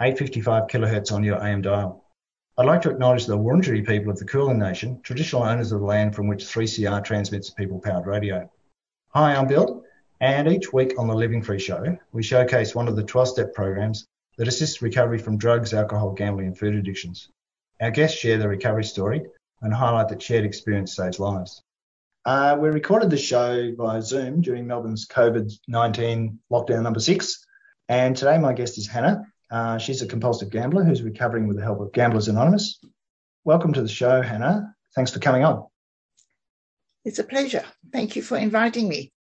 855 kilohertz on your AM dial. I'd like to acknowledge the Wurundjeri people of the Kulin Nation, traditional owners of the land from which 3CR transmits people-powered radio. Hi, I'm Bill, and each week on the Living Free Show, we showcase one of the 12-step programs that assists recovery from drugs, alcohol, gambling, and food addictions. Our guests share their recovery story and highlight that shared experience saves lives. Uh, we recorded the show via Zoom during Melbourne's COVID 19 lockdown number six. And today, my guest is Hannah. Uh, she's a compulsive gambler who's recovering with the help of Gamblers Anonymous. Welcome to the show, Hannah. Thanks for coming on. It's a pleasure. Thank you for inviting me.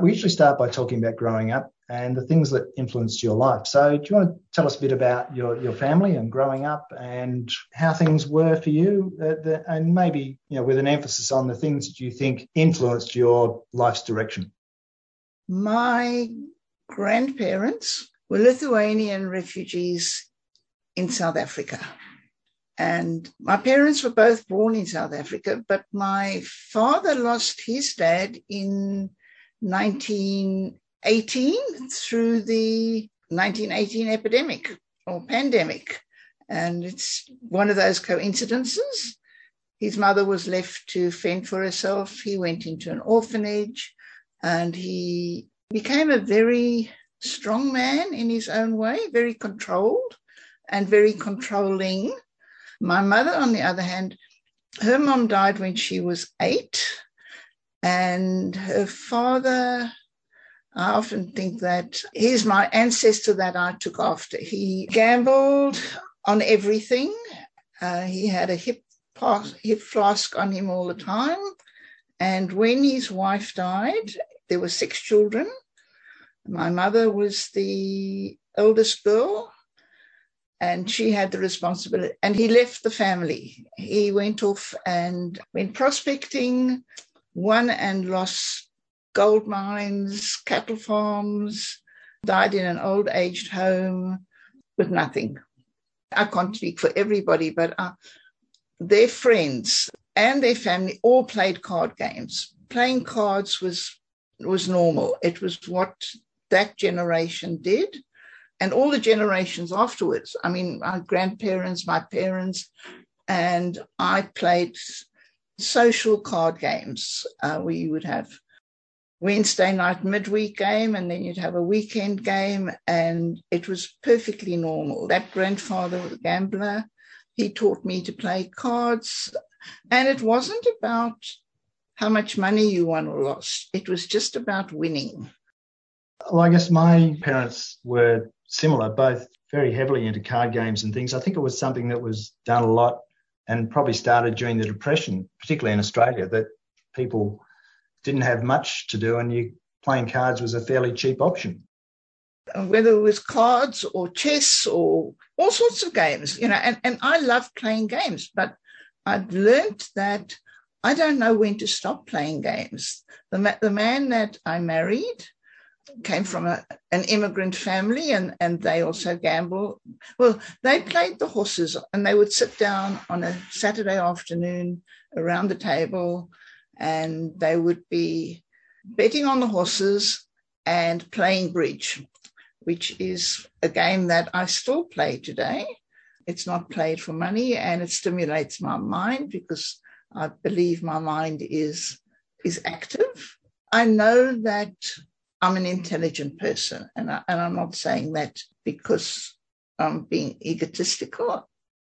We usually start by talking about growing up and the things that influenced your life. So, do you want to tell us a bit about your, your family and growing up and how things were for you, uh, the, and maybe you know with an emphasis on the things that you think influenced your life's direction? My grandparents were Lithuanian refugees in South Africa. And my parents were both born in South Africa, but my father lost his dad in 1918 through the 1918 epidemic or pandemic. And it's one of those coincidences. His mother was left to fend for herself. He went into an orphanage and he became a very strong man in his own way, very controlled and very controlling. My mother, on the other hand, her mom died when she was eight, and her father. I often think that he's my ancestor that I took after. He gambled on everything. Uh, he had a hip, hip flask on him all the time. And when his wife died, there were six children. My mother was the eldest girl, and she had the responsibility. And he left the family. He went off and went prospecting, won and lost gold mines, cattle farms, died in an old aged home with nothing. I can't speak for everybody, but uh, their friends and their family all played card games. Playing cards was was normal. It was what that generation did and all the generations afterwards. I mean, my grandparents, my parents, and I played social card games. Uh, we would have Wednesday night midweek game, and then you'd have a weekend game, and it was perfectly normal. That grandfather was a gambler. He taught me to play cards, and it wasn't about how much money you won or lost. It was just about winning. Well, I guess my parents were similar, both very heavily into card games and things. I think it was something that was done a lot and probably started during the Depression, particularly in Australia, that people didn't have much to do and you playing cards was a fairly cheap option. Uh, whether it was cards or chess or all sorts of games, you know, and, and I love playing games, but I've learned that I don't know when to stop playing games. The, the man that I married, came from a, an immigrant family and, and they also gamble. Well, they played the horses and they would sit down on a Saturday afternoon around the table and they would be betting on the horses and playing bridge, which is a game that I still play today. It's not played for money and it stimulates my mind because I believe my mind is is active. I know that I'm an intelligent person, and, I, and I'm not saying that because I'm being egotistical.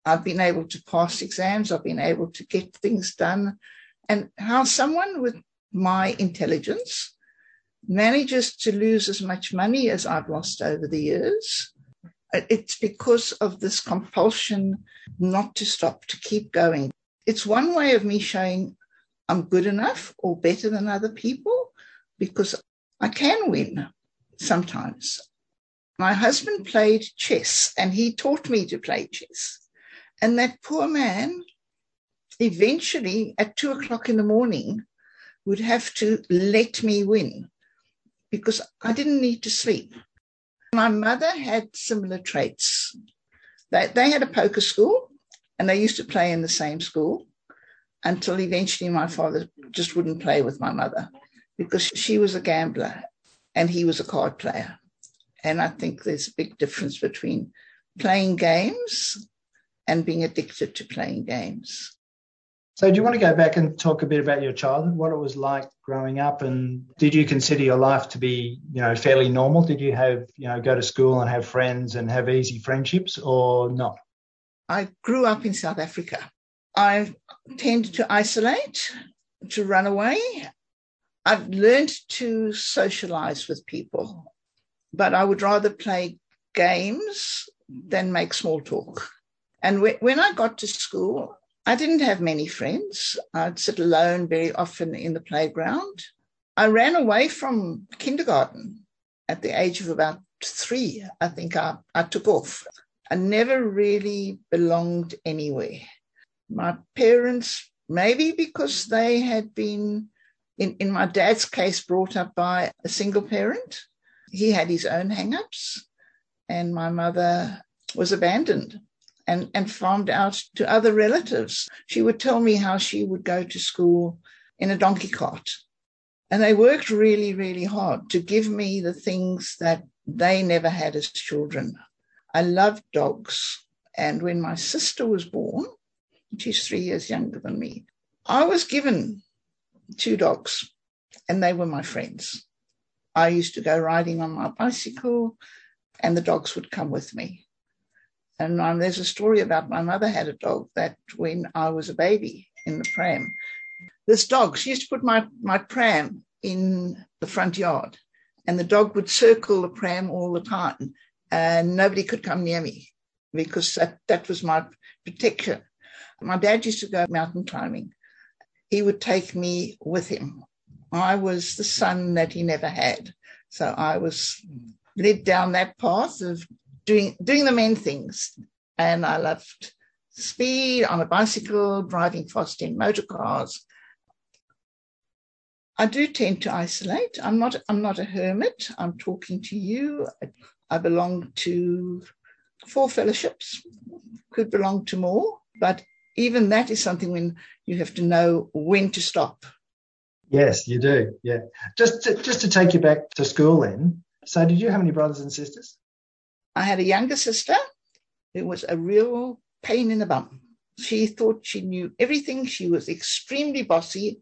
I've been able to pass exams, I've been able to get things done. And how someone with my intelligence manages to lose as much money as I've lost over the years, it's because of this compulsion not to stop, to keep going. It's one way of me showing I'm good enough or better than other people because I can win sometimes. My husband played chess and he taught me to play chess. And that poor man eventually at two o'clock in the morning would have to let me win because I didn't need to sleep. My mother had similar traits. They, they had a poker school and they used to play in the same school until eventually my father just wouldn't play with my mother because she was a gambler and he was a card player. And I think there's a big difference between playing games and being addicted to playing games. So, do you want to go back and talk a bit about your childhood, what it was like growing up, and did you consider your life to be, you know, fairly normal? Did you have, you know, go to school and have friends and have easy friendships, or not? I grew up in South Africa. I tended to isolate, to run away. I've learned to socialize with people, but I would rather play games than make small talk. And when I got to school, I didn't have many friends. I'd sit alone very often in the playground. I ran away from kindergarten at the age of about three. I think I, I took off. I never really belonged anywhere. My parents, maybe because they had been, in, in my dad's case, brought up by a single parent, he had his own hang ups, and my mother was abandoned and, and farmed out to other relatives. She would tell me how she would go to school in a donkey cart. And they worked really, really hard to give me the things that they never had as children. I loved dogs. And when my sister was born, she's three years younger than me, I was given two dogs, and they were my friends. I used to go riding on my bicycle, and the dogs would come with me. And um, there's a story about my mother had a dog that when I was a baby in the pram, this dog, she used to put my, my pram in the front yard, and the dog would circle the pram all the time and nobody could come near me because that, that was my protection. My dad used to go mountain climbing. He would take me with him. I was the son that he never had. So I was led down that path of doing doing the main things. And I loved speed on a bicycle, driving fast in motor cars. I do tend to isolate. I'm not I'm not a hermit. I'm talking to you. I belong to four fellowships, could belong to more, but even that is something when you have to know when to stop. Yes, you do. Yeah. Just to, just to take you back to school then. So, did you have any brothers and sisters? I had a younger sister. It was a real pain in the bum. She thought she knew everything. She was extremely bossy.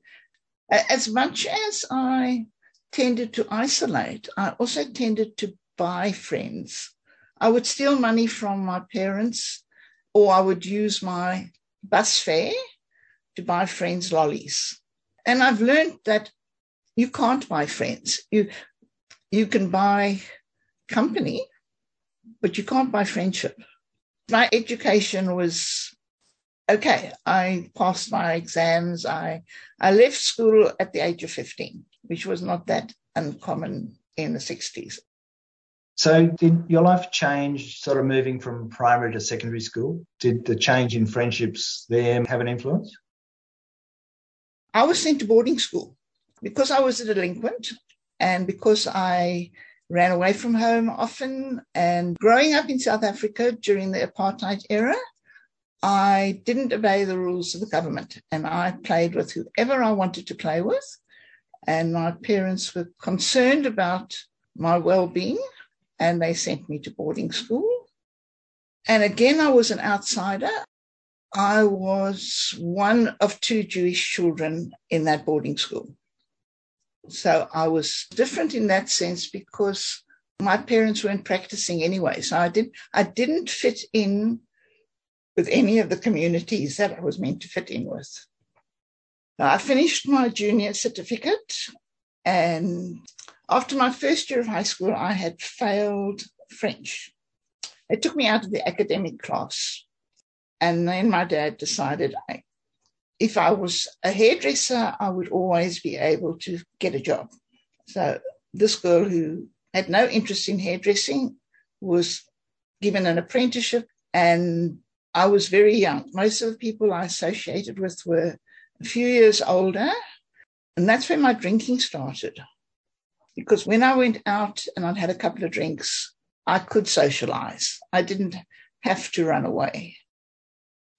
As much as I tended to isolate, I also tended to buy friends. I would steal money from my parents, or I would use my bus fare to buy friends lollies. And I've learned that you can't buy friends. You you can buy company, but you can't buy friendship. My education was okay. I passed my exams. I I left school at the age of 15, which was not that uncommon in the 60s. So, did your life change sort of moving from primary to secondary school? Did the change in friendships there have an influence? I was sent to boarding school because I was a delinquent and because I ran away from home often. And growing up in South Africa during the apartheid era, I didn't obey the rules of the government and I played with whoever I wanted to play with. And my parents were concerned about my well being and they sent me to boarding school. And again, I was an outsider. I was one of two Jewish children in that boarding school. So I was different in that sense because my parents weren't practicing anyway. So I did I didn't fit in with any of the communities that I was meant to fit in with. I finished my junior certificate and after my first year of high school, I had failed French. It took me out of the academic class. And then my dad decided I, if I was a hairdresser, I would always be able to get a job. So this girl who had no interest in hairdressing was given an apprenticeship and I was very young. Most of the people I associated with were a few years older. And that's when my drinking started. Because when I went out and I'd had a couple of drinks, I could socialize. I didn't have to run away.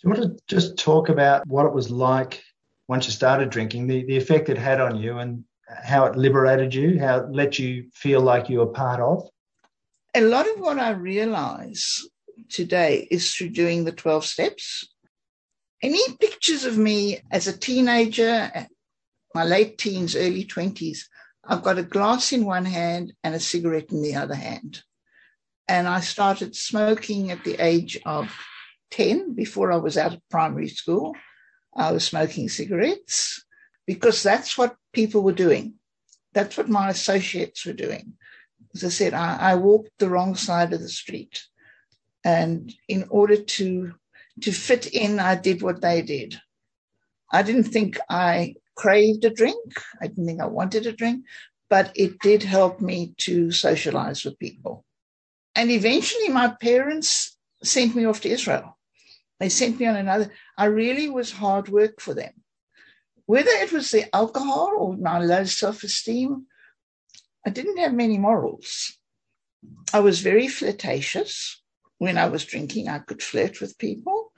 Do you want to just talk about what it was like once you started drinking, the, the effect it had on you and how it liberated you, how it let you feel like you were part of? A lot of what I realize today is through doing the 12 steps. Any pictures of me as a teenager, my late teens, early 20s, I've got a glass in one hand and a cigarette in the other hand. And I started smoking at the age of 10 before I was out of primary school. I was smoking cigarettes because that's what people were doing. That's what my associates were doing. As I said, I, I walked the wrong side of the street. And in order to, to fit in, I did what they did. I didn't think I craved a drink. I didn't think I wanted a drink, but it did help me to socialize with people. And eventually my parents sent me off to Israel. They sent me on another. I really was hard work for them. Whether it was the alcohol or my low self esteem, I didn't have many morals. I was very flirtatious. When I was drinking, I could flirt with people.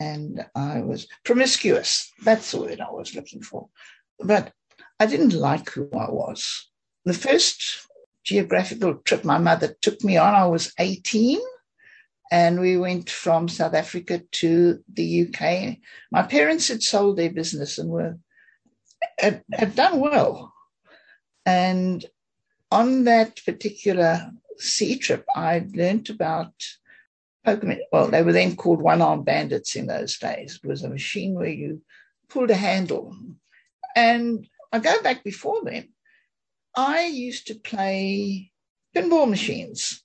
And I was promiscuous. That's the word I was looking for. But I didn't like who I was. The first geographical trip my mother took me on, I was 18 and we went from South Africa to the UK. My parents had sold their business and were had, had done well. And on that particular sea trip, I learned about Pokemon. Well, they were then called one armed bandits in those days. It was a machine where you pulled a handle. And I go back before then. I used to play pinball machines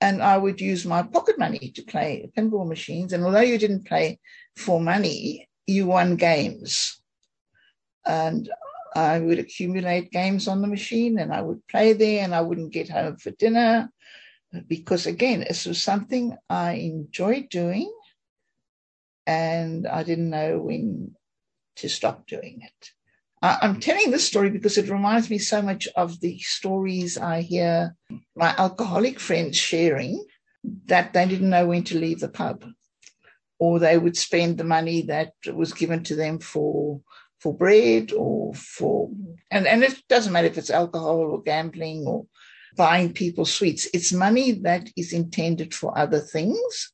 and I would use my pocket money to play pinball machines. And although you didn't play for money, you won games. And I would accumulate games on the machine and I would play there and I wouldn't get home for dinner because, again, this was something I enjoyed doing and I didn't know when to stop doing it. I'm telling this story because it reminds me so much of the stories I hear my alcoholic friends sharing that they didn't know when to leave the pub or they would spend the money that was given to them for for bread or for and, and it doesn't matter if it's alcohol or gambling or buying people sweets it's money that is intended for other things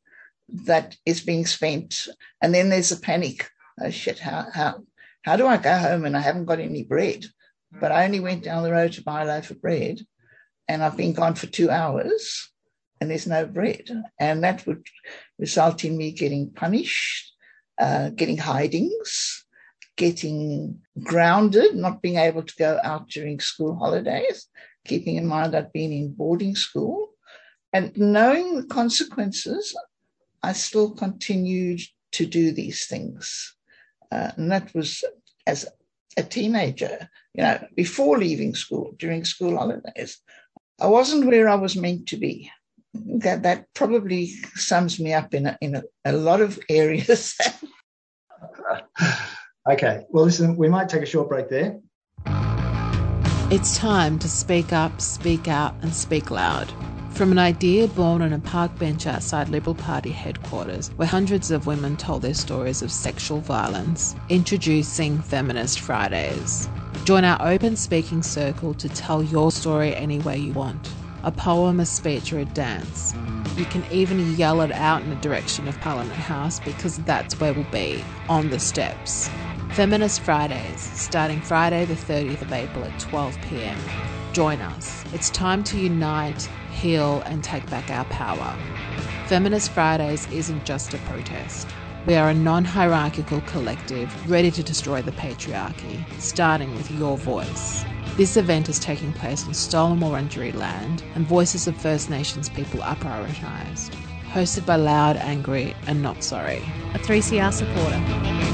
that is being spent and then there's a panic oh shit how how how do I go home and I haven't got any bread? But I only went down the road to buy a loaf of bread and I've been gone for two hours and there's no bread. And that would result in me getting punished, uh, getting hidings, getting grounded, not being able to go out during school holidays, keeping in mind I'd been in boarding school. And knowing the consequences, I still continued to do these things. Uh, and that was as a teenager, you know, before leaving school, during school holidays. I wasn't where I was meant to be. That that probably sums me up in a, in a, a lot of areas. okay, well, listen, we might take a short break there. It's time to speak up, speak out, and speak loud. From an idea born on a park bench outside Liberal Party headquarters, where hundreds of women told their stories of sexual violence, introducing Feminist Fridays. Join our open speaking circle to tell your story any way you want a poem, a speech, or a dance. You can even yell it out in the direction of Parliament House because that's where we'll be on the steps. Feminist Fridays, starting Friday the 30th of April at 12 pm. Join us. It's time to unite heal, and take back our power. Feminist Fridays isn't just a protest. We are a non hierarchical collective ready to destroy the patriarchy, starting with your voice. This event is taking place on stolen Wurundjeri land, and voices of First Nations people are prioritised. Hosted by Loud, Angry, and Not Sorry. A 3CR supporter.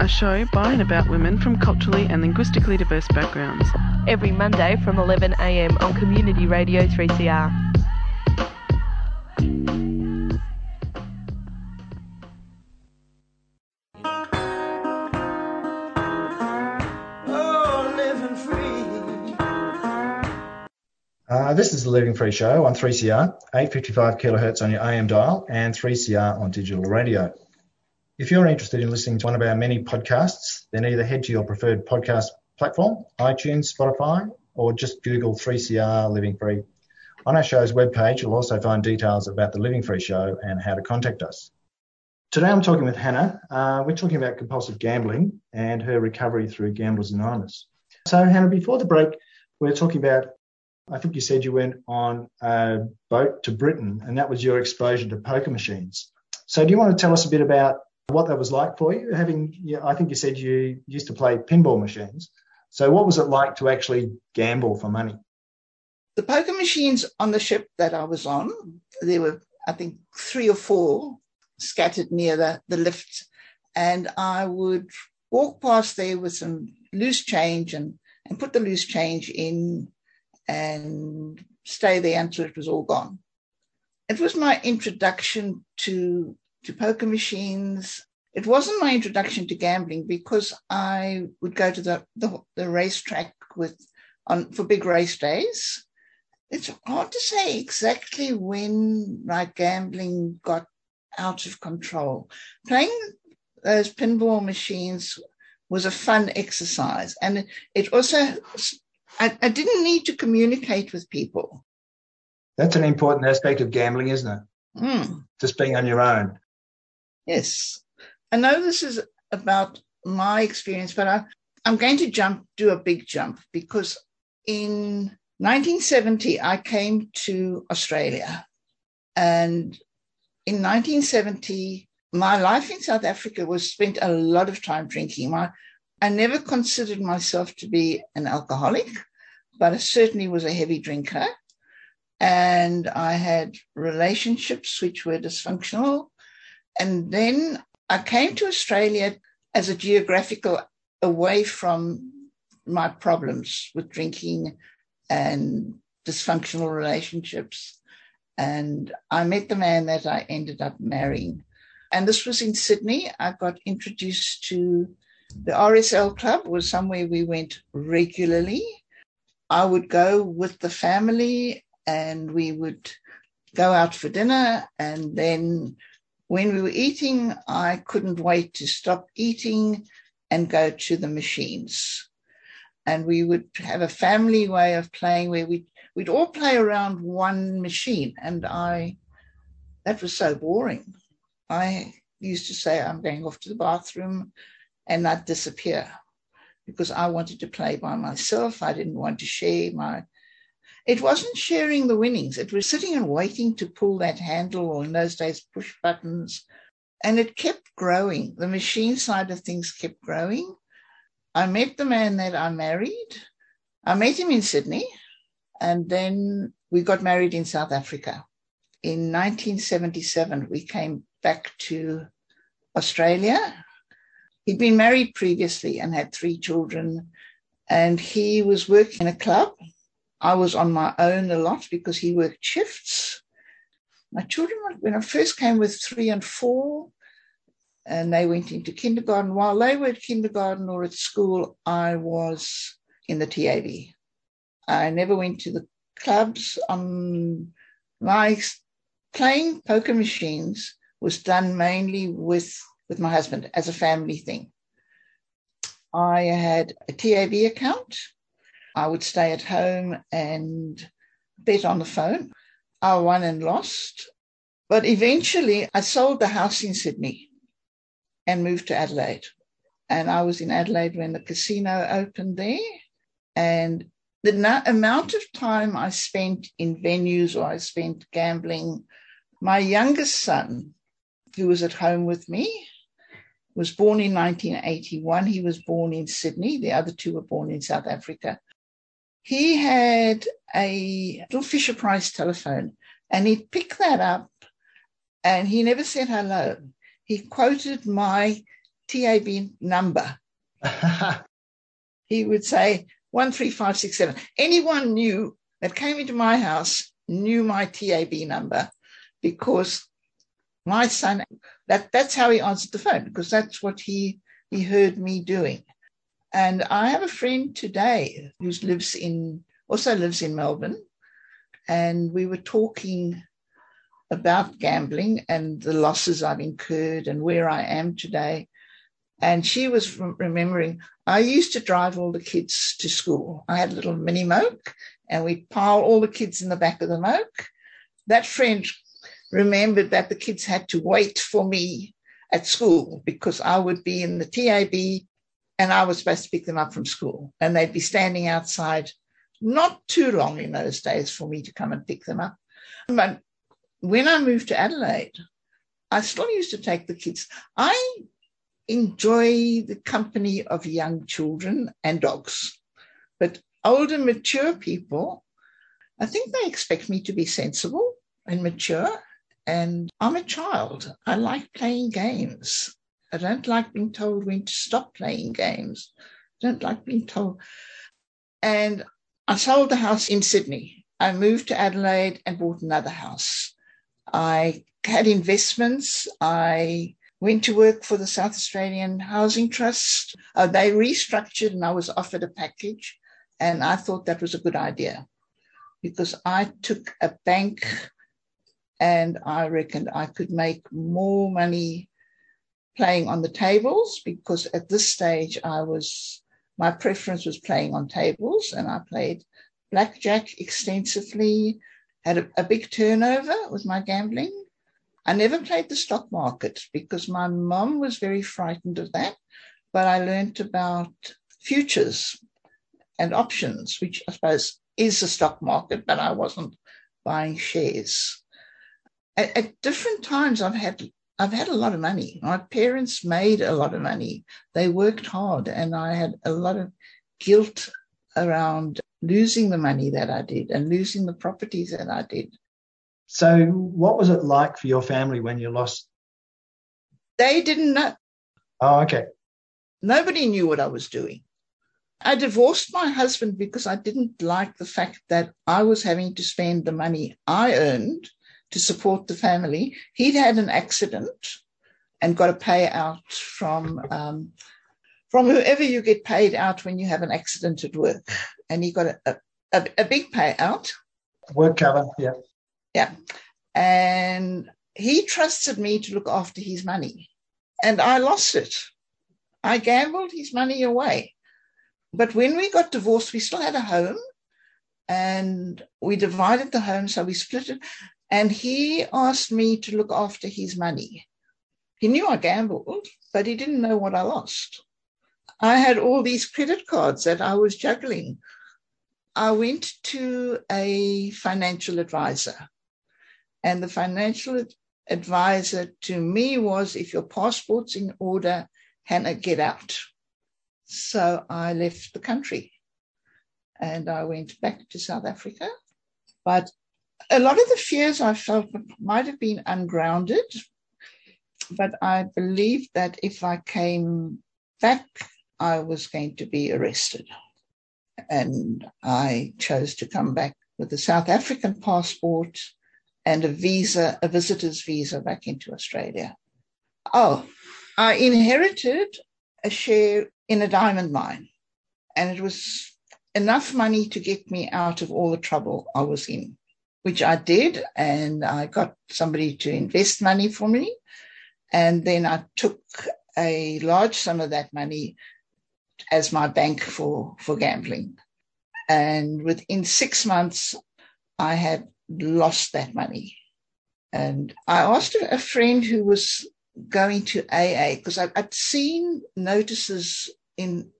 A show by and about women from culturally and linguistically diverse backgrounds. Every Monday from 11am on Community Radio 3CR. Oh, living free. Uh, this is the Living Free Show on 3CR, 855 kilohertz on your AM dial, and 3CR on digital radio. If you're interested in listening to one of our many podcasts, then either head to your preferred podcast platform, iTunes, Spotify, or just Google 3CR Living Free. On our show's webpage, you'll also find details about the Living Free Show and how to contact us. Today I'm talking with Hannah. Uh, we're talking about compulsive gambling and her recovery through Gamblers Anonymous. So, Hannah, before the break, we are talking about I think you said you went on a boat to Britain and that was your exposure to poker machines. So do you want to tell us a bit about what that was like for you? Having, yeah, I think you said you used to play pinball machines. So what was it like to actually gamble for money? The poker machines on the ship that I was on, there were, I think, three or four scattered near the, the lift. And I would walk past there with some loose change and, and put the loose change in and stay there until it was all gone. It was my introduction to, to poker machines. It wasn't my introduction to gambling because I would go to the, the, the racetrack with on for big race days. It's hard to say exactly when my gambling got out of control. Playing those pinball machines was a fun exercise. And it also I, I, didn't need to communicate with people. That's an important aspect of gambling, isn't it? Mm. Just being on your own. Yes. I know this is about my experience, but I, I'm going to jump, do a big jump because in 1970, I came to Australia. And in 1970, my life in South Africa was spent a lot of time drinking. My, I never considered myself to be an alcoholic but I certainly was a heavy drinker. And I had relationships which were dysfunctional. And then I came to Australia as a geographical away from my problems with drinking and dysfunctional relationships. And I met the man that I ended up marrying. And this was in Sydney. I got introduced to the RSL Club, was somewhere we went regularly. I would go with the family and we would go out for dinner. And then when we were eating, I couldn't wait to stop eating and go to the machines. And we would have a family way of playing where we we'd all play around one machine. And I, that was so boring. I used to say, I'm going off to the bathroom and I'd disappear because I wanted to play by myself. I didn't want to share my. It wasn't sharing the winnings. It was sitting and waiting to pull that handle, or in those days, push buttons. And it kept growing. The machine side of things kept growing. I met the man that I married. I met him in Sydney. And then we got married in South Africa. In 1977, we came back to Australia He'd been married previously and had three children, and he was working in a club. I was on my own a lot because he worked shifts. My children, when I first came, with three and four, and they went into kindergarten. While they were at kindergarten or at school, I was in the TAB. I never went to the clubs. On my playing poker machines was done mainly with with my husband as a family thing. I had a TAB account. I would stay at home and bet on the phone. I won and lost. But eventually, I sold the house in Sydney and moved to Adelaide. And I was in Adelaide when the casino opened there. And the na- amount of time I spent in venues or I spent gambling, my youngest son, who was at home with me, was born in 1981. He was born in Sydney. The other two were born in South Africa. He had a little Fisher Price telephone and he'd pick that up and he never said hello. He quoted my TAB number. he would say 13567. Anyone knew that came into my house knew my TAB number because my son that that's how he answered the phone because that's what he he heard me doing. And I have a friend today who lives in also lives in Melbourne, and we were talking about gambling and the losses I've incurred and where I am today. And she was remembering, I used to drive all the kids to school. I had a little mini moke and we'd pile all the kids in the back of the moke. That friend remembered that the kids had to wait for me at school because I would be in the TAB and I was supposed to pick them up from school. And they'd be standing outside not too long in those days for me to come and pick them up. But when I moved to Adelaide, I still used to take the kids. I enjoy the company of young children and dogs, but older, mature people, I think they expect me to be sensible and mature. And I'm a child. I like playing games. I don't like being told when to stop playing games. I don't like being told. And I sold the house in Sydney. I moved to Adelaide and bought another house. I had investments. I went to work for the South Australian Housing Trust. Uh, they restructured and I was offered a package. And I thought that was a good idea because I took a bank and I reckoned I could make more money playing on the tables because at this stage I was, my preference was playing on tables and I played blackjack extensively had a, a big turnover with my gambling. I never played the stock market because my mom was very frightened of that, but I learned about futures and options, which I suppose is the stock market, but I wasn't buying shares. At, at, different times, I've had I've had a lot of money. My parents made a lot of money. They worked hard, and I had a lot of guilt around losing the money that I did and losing the properties that I did. So, what was it like for your family when you lost? They didn't know. Oh, okay. Nobody knew what I was doing. I divorced my husband because I didn't like the fact that I was having to spend the money I earned to support the family. He'd had an accident and got a payout from um, from whoever you get paid out when you have an accident at work. And he got a, a, a big payout. Work cover, yeah. Yeah. And he trusted me to look after his money. And I lost it. I gambled his money away. But when we got divorced, we still had a home and we divided the home. So we split it. And he asked me to look after his money. He knew I gambled, but he didn't know what I lost. I had all these credit cards that I was juggling. I went to a financial advisor, and the financial advisor to me was if your passport's in order, Hannah, get out. So I left the country and I went back to South Africa. But a lot of the fears I felt might have been ungrounded, but I believed that if I came back I was going to be arrested. And I chose to come back with a South African passport and a visa, a visitor's visa back into Australia. Oh, I inherited a share in a diamond mine, and it was enough money to get me out of all the trouble I was in, which I did. And I got somebody to invest money for me. And then I took a large sum of that money as my bank for, for gambling. And within six months, I had lost that money. And I asked a friend who was going to AA because I'd seen notices in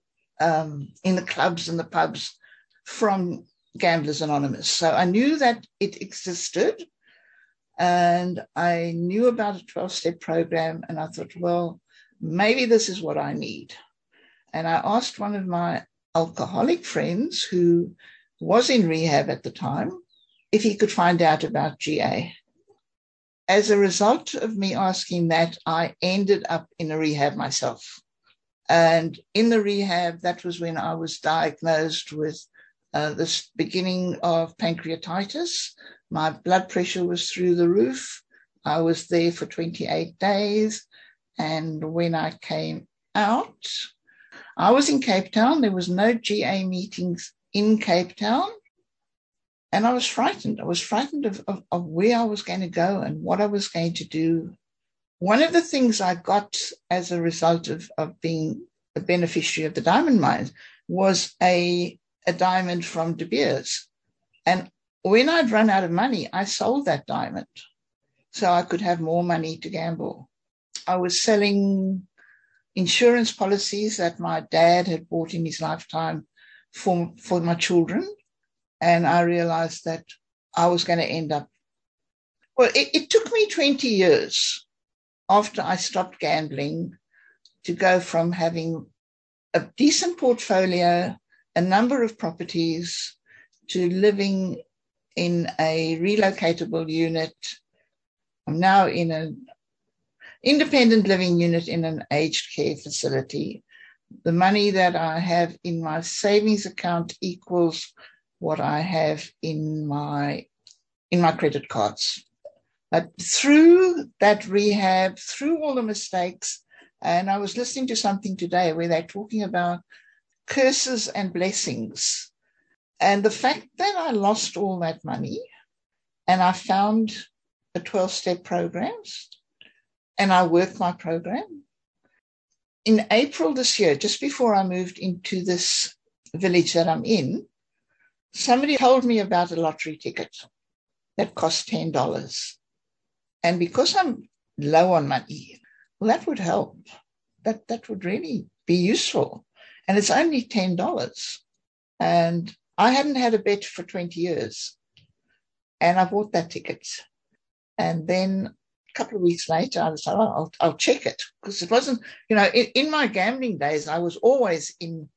um, in the clubs and the pubs from Gamblers Anonymous. So I knew that it existed and I knew about a 12 step program. And I thought, well, maybe this is what I need. And I asked one of my alcoholic friends who was in rehab at the time if he could find out about GA. As a result of me asking that, I ended up in a rehab myself. And in the rehab, that was when I was diagnosed with uh, this beginning of pancreatitis. My blood pressure was through the roof. I was there for 28 days. And when I came out, I was in Cape Town. There was no GA meetings in Cape Town. And I was frightened. I was frightened of, of, of where I was going to go and what I was going to do. One of the things I got as a result of, of being a beneficiary of the diamond mines was a a diamond from De Beers. And when I'd run out of money, I sold that diamond so I could have more money to gamble. I was selling insurance policies that my dad had bought in his lifetime for, for my children. And I realized that I was going to end up. Well, it, it took me 20 years after I stopped gambling to go from having a decent portfolio a number of properties to living in a relocatable unit. I'm now in an independent living unit in an aged care facility. The money that I have in my savings account equals what I have in my in my credit cards. But through that rehab, through all the mistakes, and I was listening to something today where they're talking about curses and blessings. And the fact that I lost all that money and I found a 12 step programs and I worked my program. In April this year, just before I moved into this village that I'm in, somebody told me about a lottery ticket that cost $10. And because I'm low on money, well, that would help. That, that would really be useful and it's only $10. And I hadn't had a bet for 20 years. And I bought that ticket. And then a couple of weeks later, I was like, oh, I'll, I'll check it because it wasn't, you know, in, in my gambling days, I was always in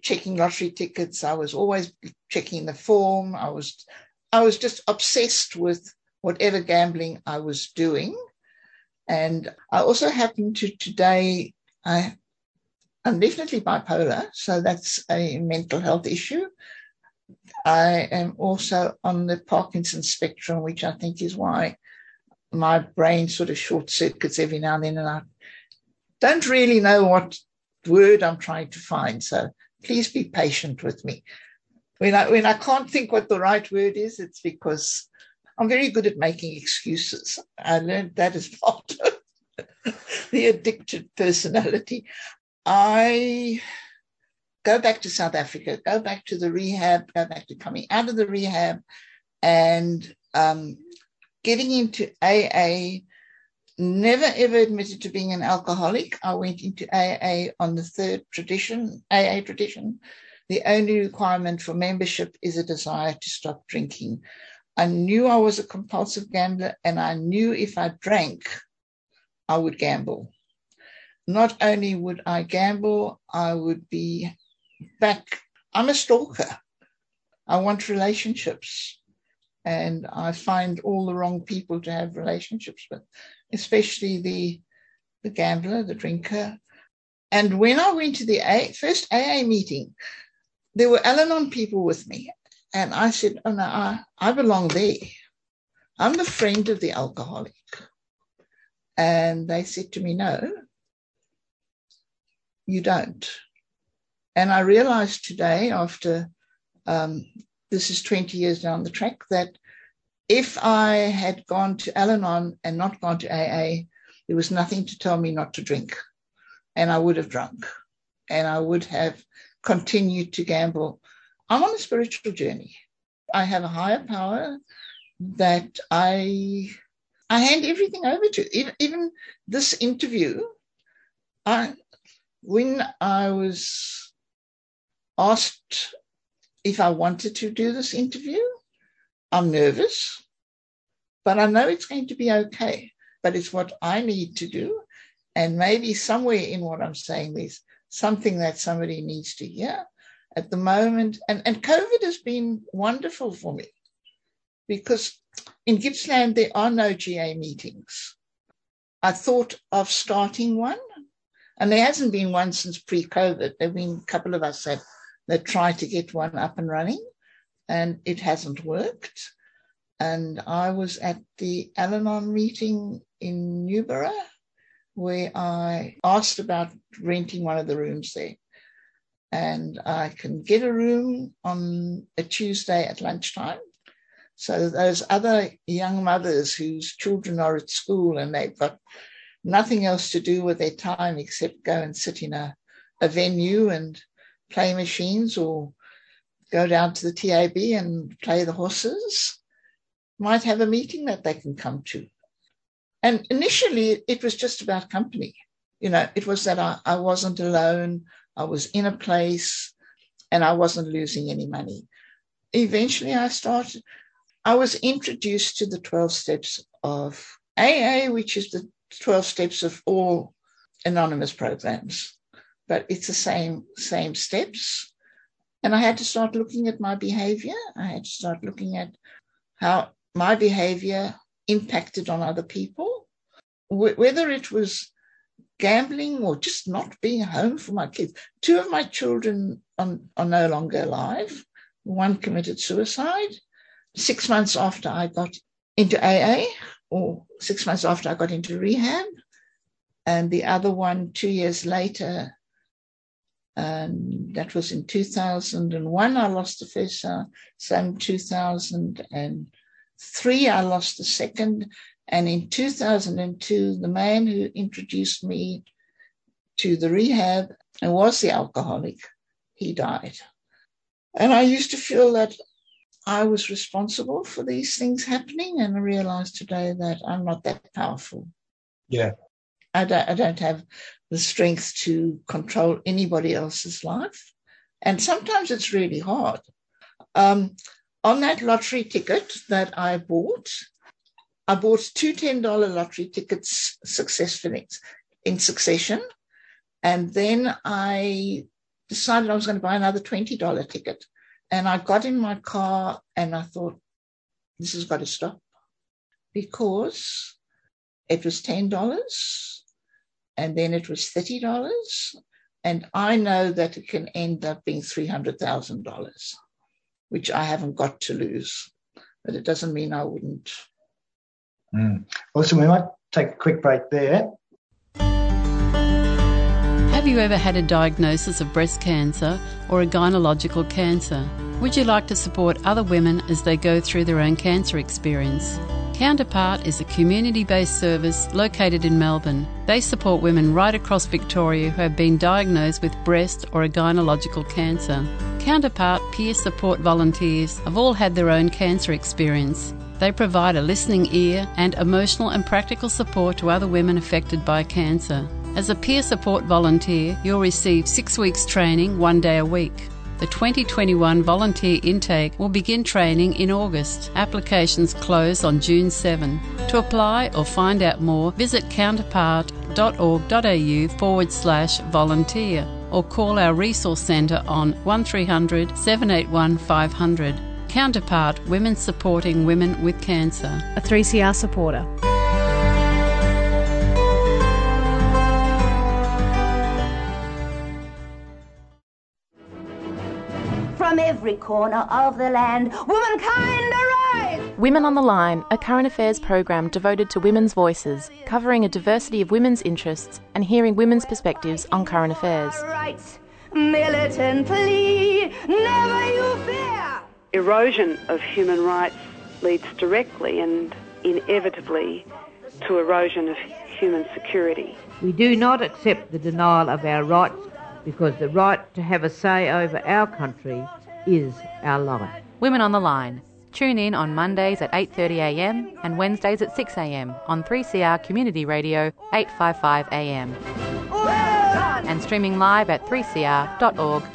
checking lottery tickets. I was always checking the form. I was, I was just obsessed with whatever gambling I was doing. And I also happened to today, I I'm definitely bipolar, so that's a mental health issue. I am also on the Parkinson spectrum, which I think is why my brain sort of short circuits every now and then, and I don't really know what word I'm trying to find. So please be patient with me. When I when I can't think what the right word is, it's because I'm very good at making excuses. I learned that as part of the addicted personality. I go back to South Africa, go back to the rehab, go back to coming out of the rehab and um, getting into AA. Never ever admitted to being an alcoholic. I went into AA on the third tradition, AA tradition. The only requirement for membership is a desire to stop drinking. I knew I was a compulsive gambler and I knew if I drank, I would gamble not only would I gamble, I would be back. I'm a stalker. I want relationships. And I find all the wrong people to have relationships with, especially the, the gambler, the drinker. And when I went to the A, first AA meeting, there were Al Anon people with me. And I said, Oh, no, I, I belong there. I'm the friend of the alcoholic. And they said to me, No, you don't. And I realized today, after um, this is 20 years down the track, that if I had gone to Al Anon and not gone to AA, there was nothing to tell me not to drink. And I would have drunk and I would have continued to gamble. I'm on a spiritual journey. I have a higher power that I I hand everything over to. Even, even this interview, I when I was asked if I wanted to do this interview. I'm nervous, but I know it's going to be okay. But it's what I need to do. And maybe somewhere in what I'm saying, there's something that somebody needs to hear at the moment. And, and COVID has been wonderful for me because in Gippsland, there are no GA meetings. I thought of starting one, and there hasn't been one since pre COVID. There have been a couple of us that, that tried to get one up and running, and it hasn't worked. And I was at the Al Anon meeting in Newborough where I asked about renting one of the rooms there. And I can get a room on a Tuesday at lunchtime. So those other young mothers whose children are at school and they've got nothing else to do with their time except go and sit in a, a venue and play machines or go down to the TAB and play the horses, might have a meeting that they can come to. And initially, it was just about company. You know, it was that I, I wasn't alone, I was in a place, and I wasn't losing any money. Eventually, I started, I was introduced to the 12 steps of AA, which is the 12 steps of all anonymous programs, but it's the same, same steps. And I had to start looking at my behavior. I had to start looking at how my behavior impacted on other people, whether it was gambling or just not being home for my kids. Two of my children are, are no longer alive. One committed suicide six months after I got into AA, or six months after I got into rehab, and the other one two years later. And that was in 2001. I lost the first uh, son. 2003, I lost the second. And in 2002, the man who introduced me to the rehab and was the alcoholic, he died. And I used to feel that I was responsible for these things happening, and I realized today that I'm not that powerful. Yeah. I don't, I don't have the strength to control anybody else's life. And sometimes it's really hard. Um, on that lottery ticket that I bought, I bought two $10 lottery tickets successfully in succession. And then I decided I was going to buy another $20 ticket. And I got in my car and I thought, this has got to stop because it was $10 and then it was $30. And I know that it can end up being $300,000, which I haven't got to lose. But it doesn't mean I wouldn't. Mm. Listen, we might take a quick break there. Have you ever had a diagnosis of breast cancer or a gynecological cancer? Would you like to support other women as they go through their own cancer experience? Counterpart is a community based service located in Melbourne. They support women right across Victoria who have been diagnosed with breast or a gynecological cancer. Counterpart peer support volunteers have all had their own cancer experience. They provide a listening ear and emotional and practical support to other women affected by cancer. As a peer support volunteer, you'll receive six weeks training one day a week. The 2021 volunteer intake will begin training in August. Applications close on June 7. To apply or find out more, visit counterpart.org.au forward slash volunteer or call our resource centre on 1300 781 500. Counterpart Women Supporting Women with Cancer. A 3CR supporter. Every corner of the land, womankind arise! Women on the Line, a current affairs program devoted to women's voices, covering a diversity of women's interests and hearing women's perspectives on current affairs. Rights, militantly, never you fear! Erosion of human rights leads directly and inevitably to erosion of human security. We do not accept the denial of our rights because the right to have a say over our country is our life. Women on the Line. Tune in on Mondays at 8.30am and Wednesdays at 6am on 3CR Community Radio 855am. And streaming live at 3cr.org.au.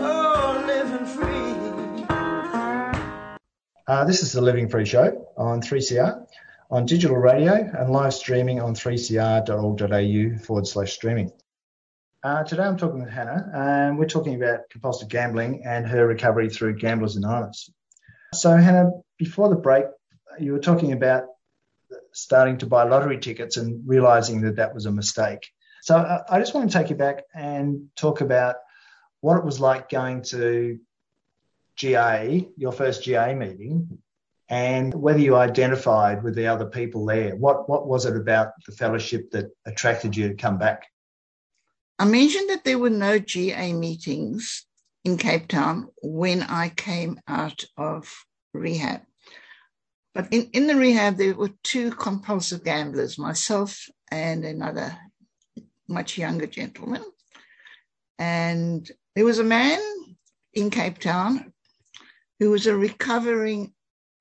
Oh, living free. Uh, this is the Living Free Show on 3CR, on digital radio and live streaming on 3cr.org.au forward slash streaming. Uh, today I'm talking with Hannah and we're talking about compulsive gambling and her recovery through Gamblers Anonymous. So, Hannah, before the break, you were talking about starting to buy lottery tickets and realizing that that was a mistake. So, uh, I just want to take you back and talk about what it was like going to GA, your first GA meeting, and whether you identified with the other people there. What what was it about the fellowship that attracted you to come back? I mentioned that there were no GA meetings in Cape Town when I came out of rehab. But in, in the rehab, there were two compulsive gamblers, myself and another much younger gentleman. And there was a man in Cape Town who was a recovering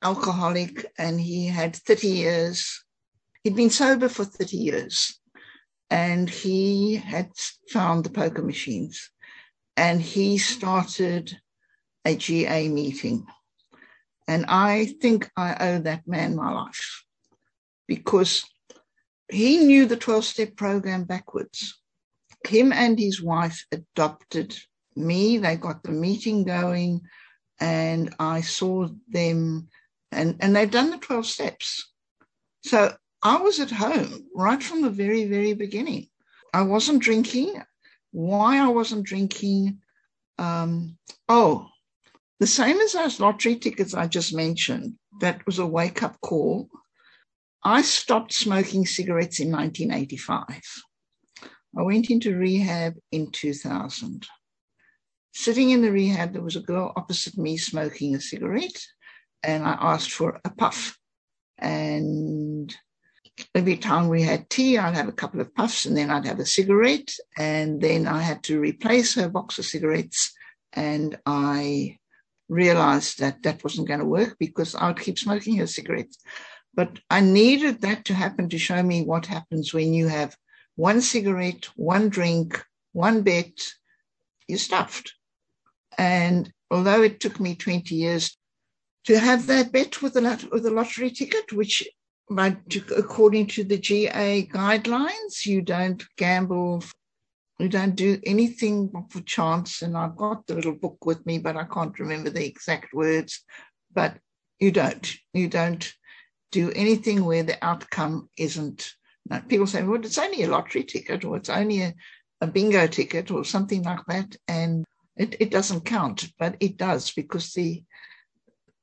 alcoholic and he had 30 years. He'd been sober for 30 years and he had found the poker machines and he started a GA meeting. And I think I owe that man my life because he knew the 12 step program backwards. Him and his wife adopted me, they got the meeting going, and I saw them, and, and they've done the 12 steps. So I was at home right from the very, very beginning. I wasn't drinking. Why I wasn't drinking? Um, oh, the same as those lottery tickets I just mentioned, that was a wake up call. I stopped smoking cigarettes in 1985. I went into rehab in 2000. Sitting in the rehab, there was a girl opposite me smoking a cigarette, and I asked for a puff. And every time we had tea, I'd have a couple of puffs and then I'd have a cigarette. And then I had to replace her box of cigarettes. And I realized that that wasn't going to work because I would keep smoking her cigarettes. But I needed that to happen to show me what happens when you have one cigarette, one drink, one bet, you're stuffed. And although it took me 20 years to have that bet with a, with the lottery ticket, which by, according to the GA guidelines, you don't gamble, you don't do anything for chance. And I've got the little book with me, but I can't remember the exact words. But you don't, you don't do anything where the outcome isn't. People say, well, it's only a lottery ticket or it's only a, a bingo ticket or something like that. And it, it doesn't count, but it does because the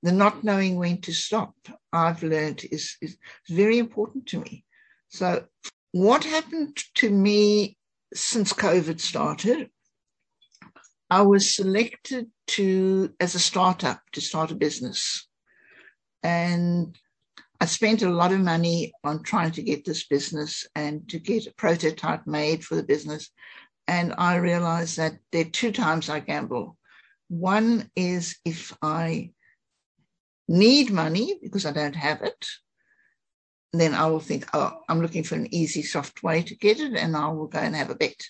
the not knowing when to stop, I've learned is, is very important to me. So, what happened to me since COVID started? I was selected to as a startup to start a business, and I spent a lot of money on trying to get this business and to get a prototype made for the business. And I realized that there are two times I gamble. One is if I need money because I don't have it, then I will think, oh, I'm looking for an easy, soft way to get it, and I will go and have a bet.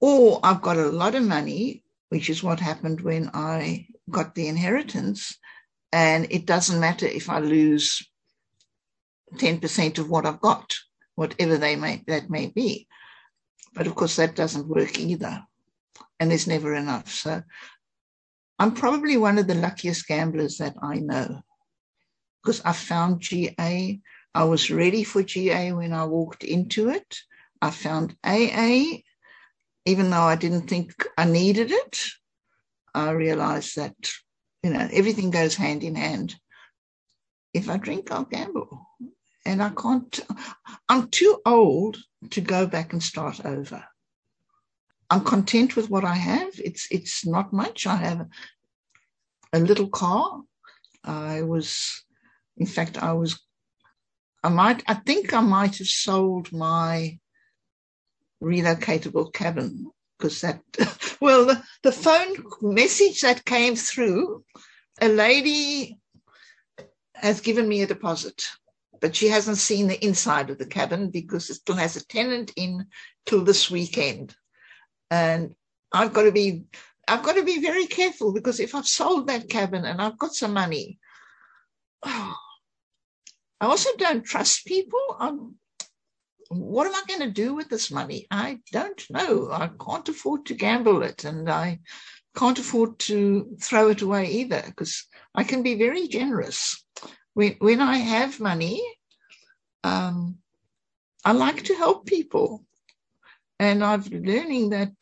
Or I've got a lot of money, which is what happened when I got the inheritance, and it doesn't matter if I lose 10% of what I've got, whatever they may that may be. But of course that doesn't work either. And there's never enough. So I'm probably one of the luckiest gamblers that I know because I found GA. I was ready for GA when I walked into it. I found AA, even though I didn't think I needed it. I realized that, you know, everything goes hand in hand. If I drink, I'll gamble. And I can't, I'm too old to go back and start over. I'm content with what I have. It's it's not much. I have a little car. I was, in fact, I was, I might, I think I might have sold my relocatable cabin because that, well, the, the phone message that came through A lady has given me a deposit, but she hasn't seen the inside of the cabin because it still has a tenant in till this weekend. And I've got to be I've got to be very careful because if I've sold that cabin and I've got some money, oh, I also don't trust people. I'm, what am I going to do with this money? I don't know. I can't afford to gamble it and I can't afford to throw it away either because I can be very generous. When, when I have money, um, I like to help people. And I'm learning that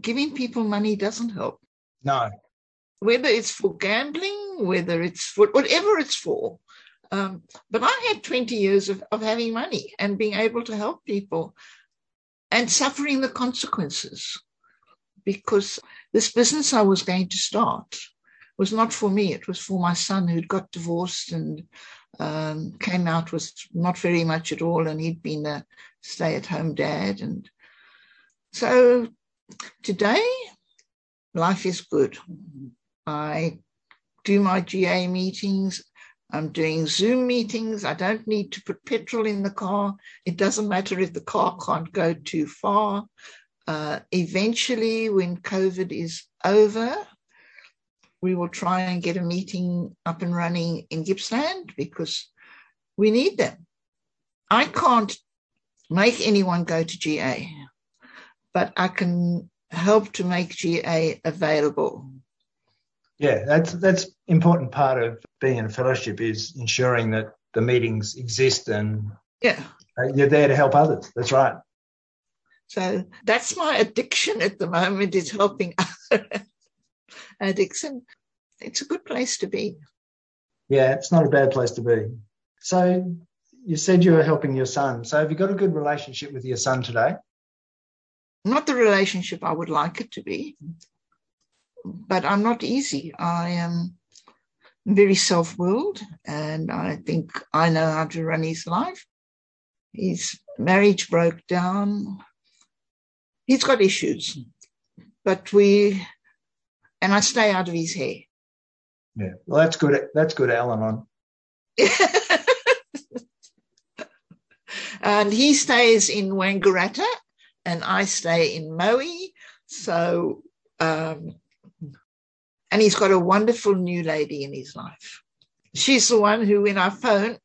giving people money doesn't help. No. Whether it's for gambling, whether it's for whatever it's for. Um, but I had 20 years of, of having money and being able to help people and suffering the consequences because this business I was going to start was not for me. It was for my son who'd got divorced and um, came out with not very much at all, and he'd been a stay at home dad. And so today, life is good. I do my GA meetings. I'm doing Zoom meetings. I don't need to put petrol in the car. It doesn't matter if the car can't go too far. Uh, eventually, when COVID is over, we will try and get a meeting up and running in Gippsland because we need them. I can't make anyone go to GA, but I can help to make GA available. Yeah, that's that's important part of being in a fellowship is ensuring that the meetings exist and yeah, you're there to help others. That's right. So that's my addiction at the moment is helping other addicts, and it's a good place to be. Yeah, it's not a bad place to be. So you said you were helping your son. So have you got a good relationship with your son today? Not the relationship I would like it to be, but I'm not easy. I am very self willed and I think I know how to run his life. His marriage broke down. He's got issues, but we, and I stay out of his hair. Yeah, well, that's good. That's good, Alan. On. and he stays in Wangaratta, and I stay in Moe. So, um, and he's got a wonderful new lady in his life. She's the one who, when I phone,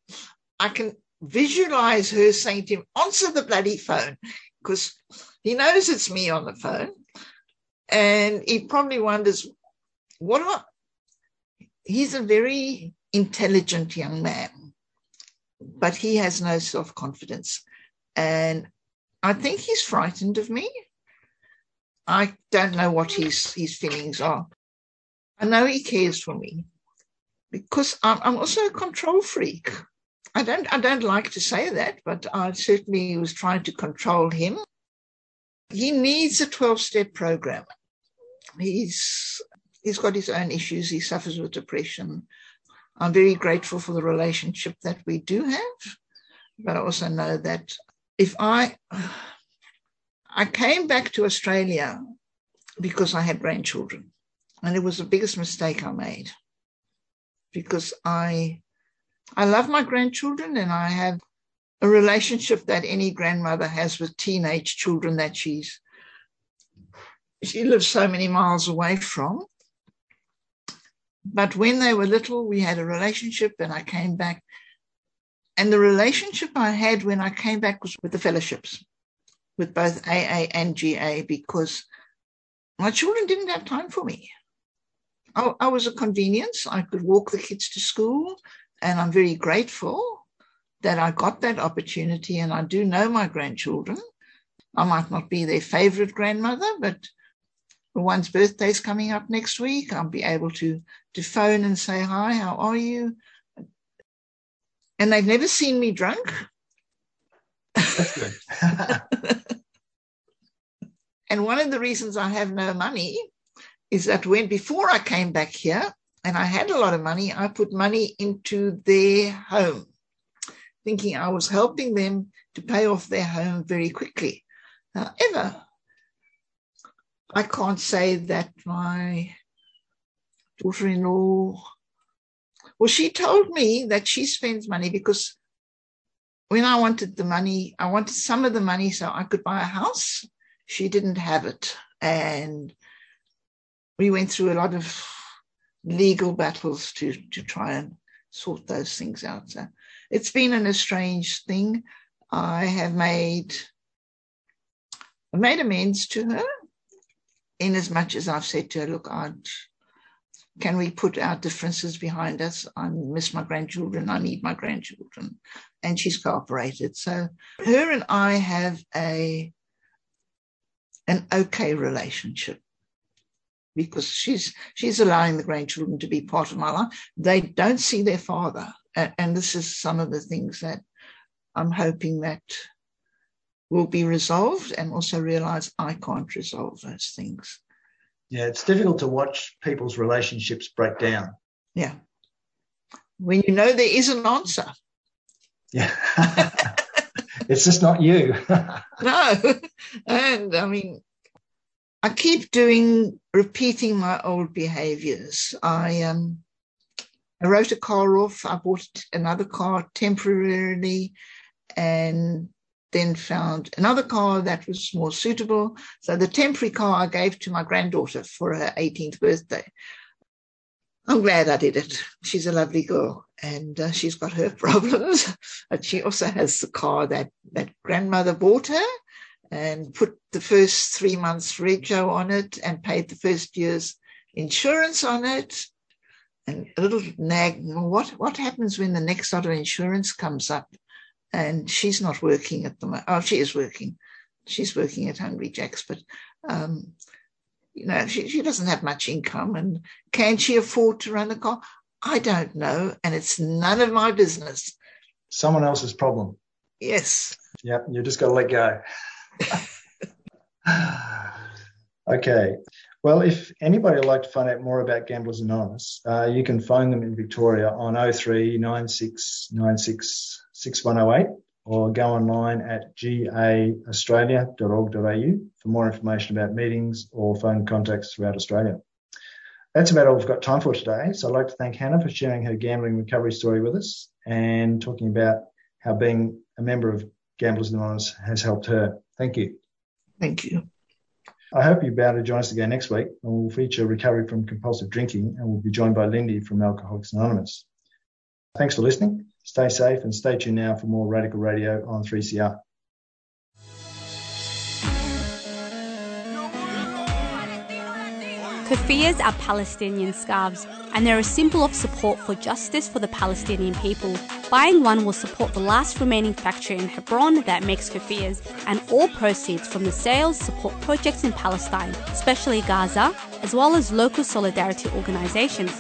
I can visualize her saying to him, "Answer the bloody phone," because he knows it's me on the phone, and he probably wonders, "What am I?" he's a very intelligent young man, but he has no self confidence. And I think he's frightened of me. I don't know what his, his feelings are. I know he cares for me because I'm, I'm also a control freak. I don't I don't like to say that, but I certainly was trying to control him. He needs a 12 step program. He's he's got his own issues. He suffers with depression. I'm very grateful for the relationship that we do have, but I also know that if I I came back to Australia because I had grandchildren, and it was the biggest mistake I made because I I love my grandchildren and I have a relationship that any grandmother has with teenage children that she's she lives so many miles away from but when they were little, we had a relationship and I came back. And the relationship I had when I came back was with the fellowships, with both AA and GA, because my children didn't have time for me. I, I was a convenience. I could walk the kids to school, and I'm very grateful that I got that opportunity. And I do know my grandchildren. I might not be their favorite grandmother, but one's birthday's coming up next week. I'll be able to to phone and say hi. How are you? And they've never seen me drunk. That's good. and one of the reasons I have no money is that when before I came back here and I had a lot of money, I put money into their home, thinking I was helping them to pay off their home very quickly. However, I can't say that my daughter in law Well, she told me that she spends money because when I wanted the money, I wanted some of the money so I could buy a house. She didn't have it. And we went through a lot of legal battles to, to try and sort those things out. So it's been an estranged thing. I have made I made amends to her in as much as I've said to her, look, I'd, can we put our differences behind us? I miss my grandchildren. I need my grandchildren. And she's cooperated. So her and I have a an okay relationship because she's she's allowing the grandchildren to be part of my life. They don't see their father. And, and this is some of the things that I'm hoping that will be resolved and also realize I can't resolve those things. Yeah, it's difficult to watch people's relationships break down. Yeah. When you know there is an answer. Yeah. it's just not you. no. And I mean, I keep doing, repeating my old behaviors. I, um, I wrote a car off. I bought another car temporarily and then found another car that was more suitable. So the temporary car I gave to my granddaughter for her 18th birthday. I'm glad I did it. She's a lovely girl and uh, she's got her problems, but she also has the car that, that grandmother bought her and put the first three months rego on it and paid the first year's insurance on it. And a little nag, what, what happens when the next lot of insurance comes up? And she's not working at the moment. Oh, she is working. She's working at Hungry Jack's, but um, you know, she, she doesn't have much income. And can she afford to run a car? I don't know, and it's none of my business. Someone else's problem. Yes. Yep, you just got to let go. okay. Well, if anybody would like to find out more about Gamblers Anonymous, uh, you can phone them in Victoria on 03 9696 6108 or go online at gaaustralia.org.au for more information about meetings or phone contacts throughout Australia. That's about all we've got time for today. So I'd like to thank Hannah for sharing her gambling recovery story with us and talking about how being a member of Gamblers Anonymous has helped her. Thank you. Thank you. I hope you'll be able to join us again next week and we'll feature recovery from compulsive drinking and we'll be joined by Lindy from Alcoholics Anonymous. Thanks for listening. Stay safe and stay tuned now for more Radical Radio on 3CR. Keffiyehs are Palestinian scarves, and they're a symbol of support for justice for the Palestinian people. Buying one will support the last remaining factory in Hebron that makes keffiyehs, and all proceeds from the sales support projects in Palestine, especially Gaza, as well as local solidarity organizations.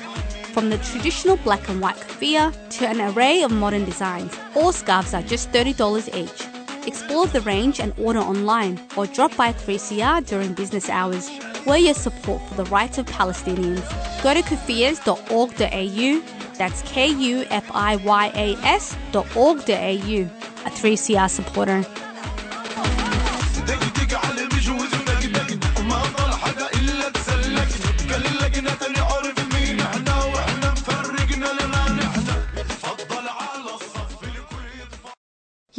From the traditional black and white keffiyeh to an array of modern designs, all scarves are just $30 each. Explore the range and order online or drop by 3CR during business hours. We're your support for the rights of Palestinians. Go to kufiyas.org.au, that's K U F I Y A S.org.au, a 3CR supporter.